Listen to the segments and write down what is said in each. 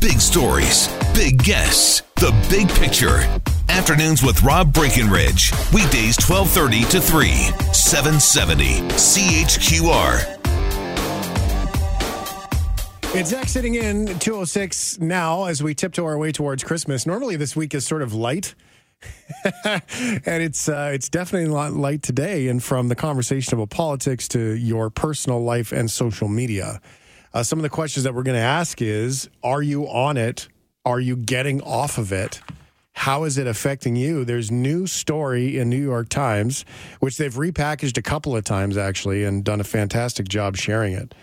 Big stories, big guests, the big picture. Afternoons with Rob Breckenridge. Weekdays 1230 to 3, 770 CHQR. It's exiting in 206 now as we tiptoe our way towards Christmas. Normally, this week is sort of light. and it's uh, it's definitely not light today. And from the conversation about politics to your personal life and social media, uh, some of the questions that we're going to ask is: Are you on it? Are you getting off of it? How is it affecting you? There's new story in New York Times, which they've repackaged a couple of times actually, and done a fantastic job sharing it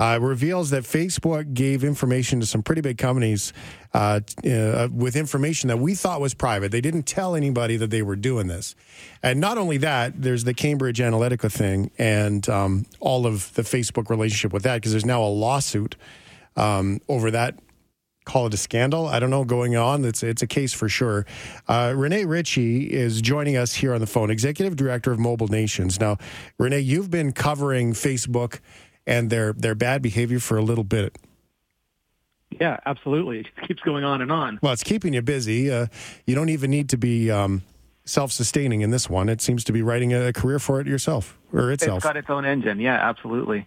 uh, reveals that Facebook gave information to some pretty big companies uh, uh, with information that we thought was private. They didn't tell anybody that they were doing this. And not only that, there's the Cambridge Analytica thing and um, all of the Facebook relationship with that, because there's now a lawsuit um, over that call it a scandal. I don't know going on. It's it's a case for sure. Uh, Rene Ritchie is joining us here on the phone, executive director of Mobile Nations. Now, Rene, you've been covering Facebook and their their bad behavior for a little bit. Yeah, absolutely. It keeps going on and on. Well, it's keeping you busy. Uh, you don't even need to be um, self-sustaining in this one. It seems to be writing a career for it yourself or itself. It's got its own engine. Yeah, absolutely.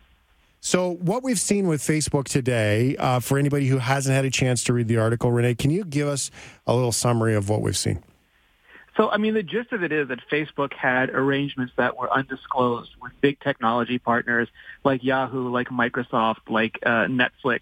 So, what we've seen with Facebook today, uh, for anybody who hasn't had a chance to read the article, Rene, can you give us a little summary of what we've seen? So, I mean, the gist of it is that Facebook had arrangements that were undisclosed with big technology partners like Yahoo, like Microsoft, like uh, Netflix,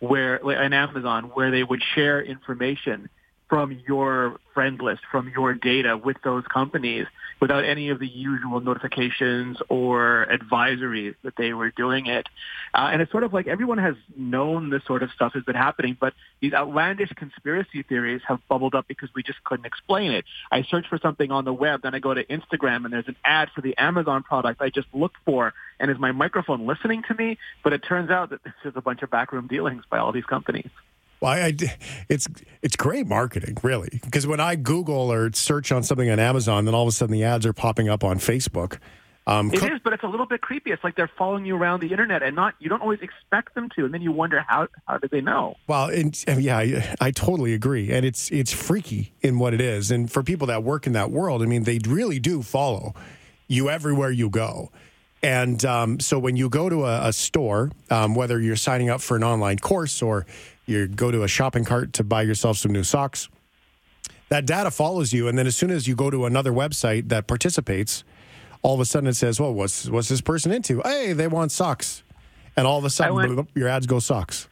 where and Amazon, where they would share information from your friend list, from your data with those companies without any of the usual notifications or advisories that they were doing it. Uh, and it's sort of like everyone has known this sort of stuff has been happening, but these outlandish conspiracy theories have bubbled up because we just couldn't explain it. I search for something on the web, then I go to Instagram and there's an ad for the Amazon product I just looked for. And is my microphone listening to me? But it turns out that this is a bunch of backroom dealings by all these companies. Well, I, it's it's great marketing, really, because when I Google or search on something on Amazon, then all of a sudden the ads are popping up on Facebook. Um, it co- is, but it's a little bit creepy. It's like they're following you around the internet, and not you don't always expect them to, and then you wonder how how did they know? Well, and, and yeah, I, I, totally agree, and it's it's freaky in what it is, and for people that work in that world, I mean, they really do follow you everywhere you go. And um, so when you go to a, a store, um, whether you're signing up for an online course or you go to a shopping cart to buy yourself some new socks. That data follows you, and then as soon as you go to another website that participates, all of a sudden it says, "Well, what's what's this person into? Hey, they want socks," and all of a sudden went, your ads go socks.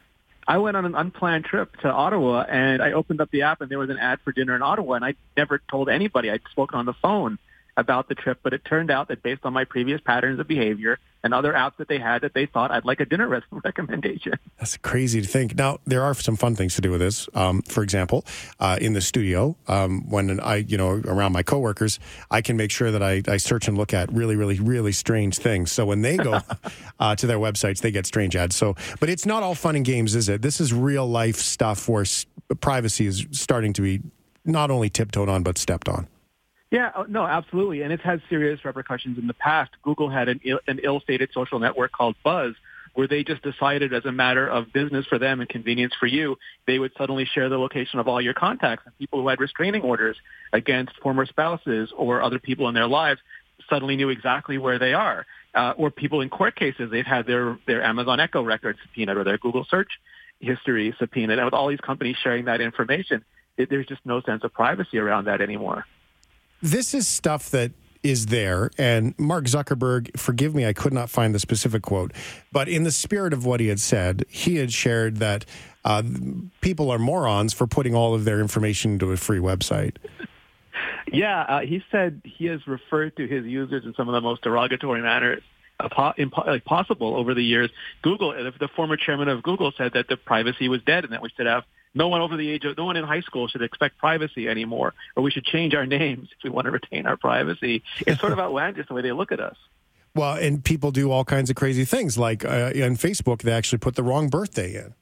I went on an unplanned trip to Ottawa, and I opened up the app, and there was an ad for dinner in Ottawa, and I never told anybody. I'd spoken on the phone about the trip, but it turned out that based on my previous patterns of behavior and other apps that they had, that they thought I'd like a dinner restaurant recommendation. That's crazy to think. Now there are some fun things to do with this. Um, for example, uh, in the studio, um, when I, you know, around my coworkers, I can make sure that I, I search and look at really, really, really strange things. So when they go uh, to their websites, they get strange ads. So, but it's not all fun and games, is it? This is real life stuff where privacy is starting to be not only tiptoed on but stepped on. Yeah, oh, no, absolutely. And it's had serious repercussions in the past. Google had an, Ill, an ill-stated social network called Buzz, where they just decided as a matter of business for them and convenience for you, they would suddenly share the location of all your contacts and people who had restraining orders against former spouses or other people in their lives suddenly knew exactly where they are. Uh, or people in court cases, they've had their, their Amazon Echo records subpoenaed or their Google search history subpoenaed. And with all these companies sharing that information, it, there's just no sense of privacy around that anymore this is stuff that is there. And Mark Zuckerberg, forgive me, I could not find the specific quote, but in the spirit of what he had said, he had shared that uh, people are morons for putting all of their information into a free website. Yeah, uh, he said he has referred to his users in some of the most derogatory manners impo- possible over the years. Google, the former chairman of Google, said that the privacy was dead and that we should have no one over the age of no one in high school should expect privacy anymore, or we should change our names if we want to retain our privacy. It's sort of outlandish the way they look at us. Well, and people do all kinds of crazy things. Like uh, on Facebook, they actually put the wrong birthday in.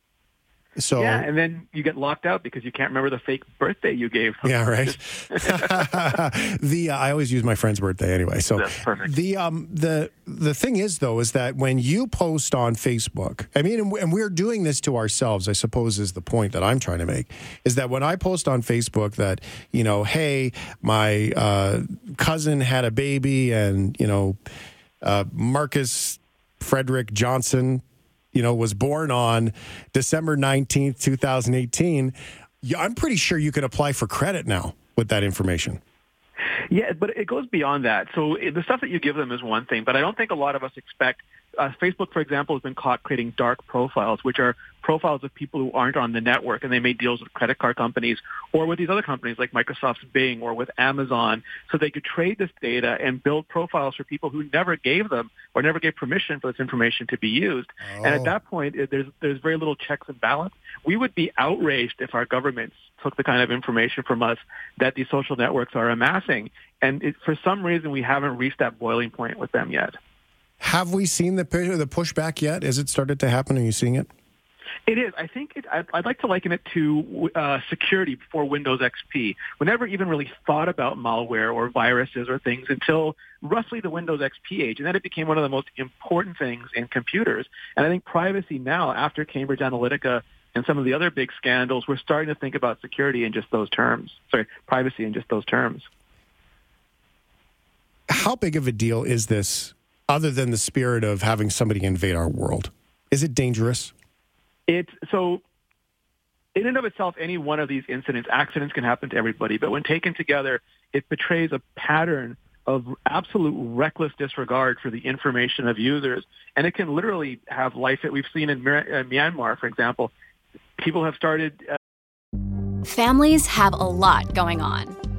So yeah, and then you get locked out because you can't remember the fake birthday you gave. Them. Yeah, right. the uh, I always use my friend's birthday anyway. So That's perfect. the um the the thing is though is that when you post on Facebook, I mean, and we're doing this to ourselves. I suppose is the point that I'm trying to make is that when I post on Facebook that you know, hey, my uh, cousin had a baby, and you know, uh, Marcus Frederick Johnson you know, was born on December 19th, 2018, I'm pretty sure you could apply for credit now with that information. Yeah, but it goes beyond that. So eh, the stuff that you give them is one thing, but I don't think a lot of us expect uh, Facebook, for example, has been caught creating dark profiles, which are profiles of people who aren't on the network, and they made deals with credit card companies or with these other companies like Microsoft's Bing or with Amazon, so they could trade this data and build profiles for people who never gave them or never gave permission for this information to be used. Oh. And at oh. that point, there's there's very little checks and balance. We would be outraged if our governments took the kind of information from us that these social networks are amassing, and it, for some reason, we haven't reached that boiling point with them yet. Have we seen the the pushback yet? Has it started to happen? Are you seeing it? It is. I think it, I'd, I'd, like to liken it to uh, security before Windows XP. We never even really thought about malware or viruses or things until roughly the Windows XP age, and then it became one of the most important things in computers. And I think privacy now, after Cambridge Analytica and some of the other big scandals, we're starting to think about security in just those terms. Sorry, privacy in just those terms. How big of a deal is this other than the spirit of having somebody invade our world? Is it dangerous? It's so in and of itself, any one of these incidents, accidents can happen to everybody, but when taken together, it betrays a pattern of absolute reckless disregard for the information of users. And it can literally have life that we've seen in uh, Myanmar, for example. People have started. Uh... Families have a lot going on.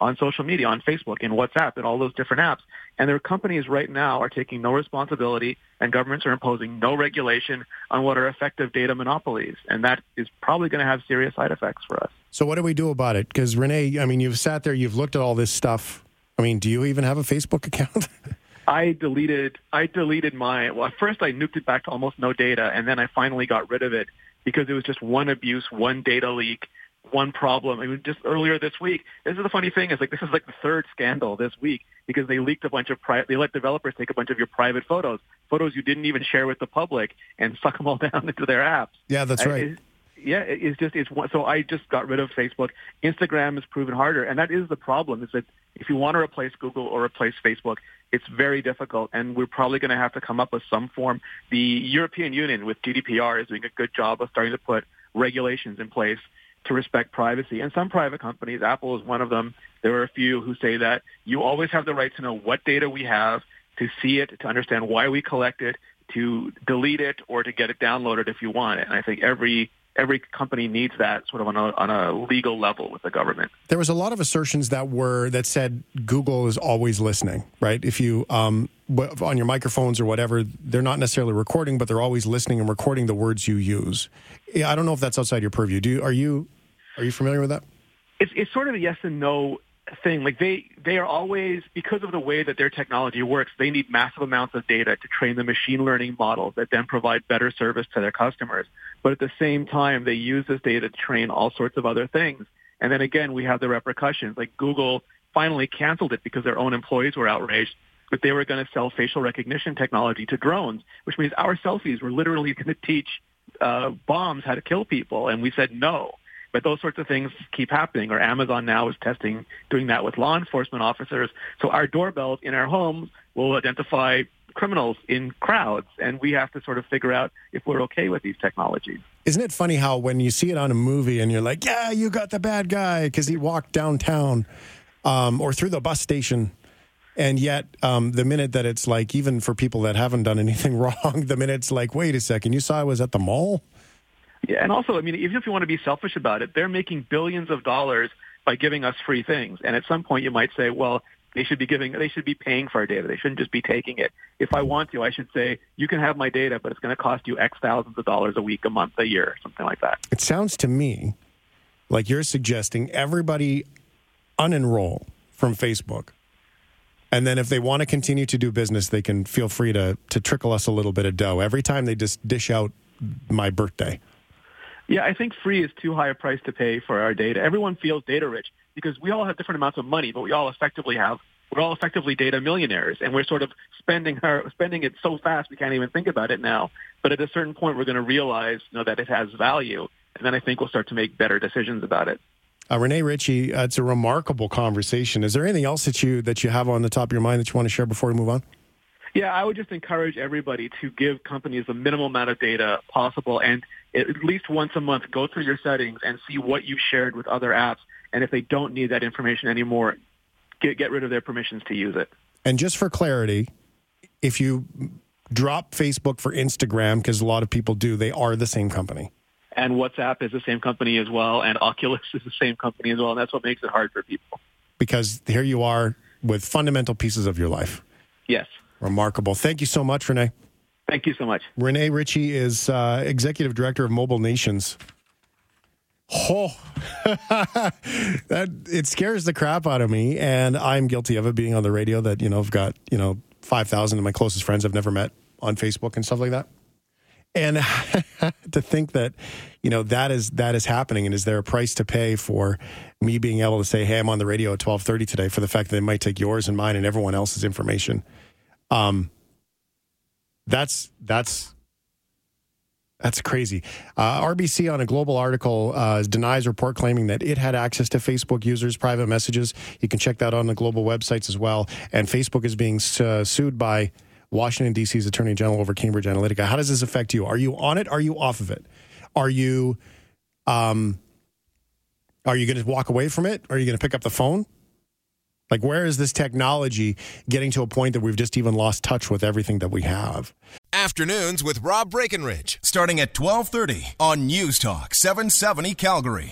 on social media, on Facebook and WhatsApp and all those different apps. And their companies right now are taking no responsibility and governments are imposing no regulation on what are effective data monopolies. And that is probably going to have serious side effects for us. So what do we do about it? Because Rene, I mean, you've sat there, you've looked at all this stuff. I mean, do you even have a Facebook account? I deleted I deleted my well first I nuked it back to almost no data and then I finally got rid of it because it was just one abuse, one data leak one problem. I mean, just earlier this week, this is the funny thing is like this is like the third scandal this week because they leaked a bunch of pri- they let developers take a bunch of your private photos, photos you didn't even share with the public, and suck them all down into their apps. Yeah, that's right. It, yeah, it's just it's one. So I just got rid of Facebook. Instagram has proven harder, and that is the problem. Is that if you want to replace Google or replace Facebook, it's very difficult, and we're probably going to have to come up with some form. The European Union with GDPR is doing a good job of starting to put regulations in place to respect privacy. And some private companies, Apple is one of them, there are a few who say that you always have the right to know what data we have, to see it, to understand why we collect it, to delete it, or to get it downloaded if you want it. And I think every every company needs that sort of on a, on a legal level with the government. There was a lot of assertions that were that said Google is always listening, right? If you um, on your microphones or whatever, they're not necessarily recording, but they're always listening and recording the words you use. I don't know if that's outside your purview. Do you, are you are you familiar with that? It's it's sort of a yes and no thing. Like they they are always because of the way that their technology works, they need massive amounts of data to train the machine learning models that then provide better service to their customers. But at the same time, they use this data to train all sorts of other things. And then again, we have the repercussions. Like Google finally canceled it because their own employees were outraged but they were going to sell facial recognition technology to drones, which means our selfies were literally going to teach uh, bombs how to kill people, and we said no. But those sorts of things keep happening. Or Amazon now is testing doing that with law enforcement officers. So our doorbells in our homes will identify criminals in crowds, and we have to sort of figure out if we're okay with these technologies. Isn't it funny how when you see it on a movie and you're like, yeah, you got the bad guy because he walked downtown um, or through the bus station. And yet, um, the minute that it's like, even for people that haven't done anything wrong, the minute it's like, wait a second, you saw I was at the mall? Yeah, and also, I mean, even if you want to be selfish about it, they're making billions of dollars by giving us free things. And at some point, you might say, well, they should be giving, they should be paying for our data. They shouldn't just be taking it. If I want to, I should say, you can have my data, but it's going to cost you X thousands of dollars a week, a month, a year, something like that. It sounds to me like you're suggesting everybody unenroll from Facebook. And then if they want to continue to do business, they can feel free to, to trickle us a little bit of dough every time they just dish out my birthday. Yeah, I think free is too high a price to pay for our data. Everyone feels data rich because we all have different amounts of money, but we all effectively have we're all effectively data millionaires, and we're sort of spending our spending it so fast we can't even think about it now. But at a certain point, we're going to realize you know, that it has value, and then I think we'll start to make better decisions about it. Uh, Rene Ritchie, uh, it's a remarkable conversation. Is there anything else that you that you have on the top of your mind that you want to share before we move on? Yeah, I would just encourage everybody to give companies the minimal amount of data possible, and at least once a month, go through your settings and see what you shared with other apps. And if they don't need that information anymore, get get rid of their permissions to use it. And just for clarity, if you drop Facebook for Instagram, because a lot of people do, they are the same company and WhatsApp is the same company as well, and Oculus is the same company as well, and that's what makes it hard for people. Because here you are with fundamental pieces of your life. Yes. Remarkable. Thank you so much, Rene. Thank you so much. Rene Ritchie is uh, executive director of Mobile Nations. Oh, that it scares the crap out of me, and I'm guilty of it. Being on the radio, that you know, I've got you know five thousand of my closest friends I've never met on Facebook and stuff like that. And to think that, you know, that is that is happening, and is there a price to pay for me being able to say, "Hey, I'm on the radio at 12:30 today," for the fact that they might take yours and mine and everyone else's information? Um, that's that's that's crazy. Uh, RBC on a global article uh, denies report claiming that it had access to Facebook users' private messages. You can check that on the global websites as well. And Facebook is being uh, sued by Washington, D.C.'s Attorney General over Cambridge Analytica. How does this affect you? Are you on it? Are you off of it? Are you, um, are you going to walk away from it? Are you going to pick up the phone? Like, where is this technology getting to a point that we've just even lost touch with everything that we have? Afternoons with Rob Breckenridge, starting at 1230 on News Talk 770 Calgary.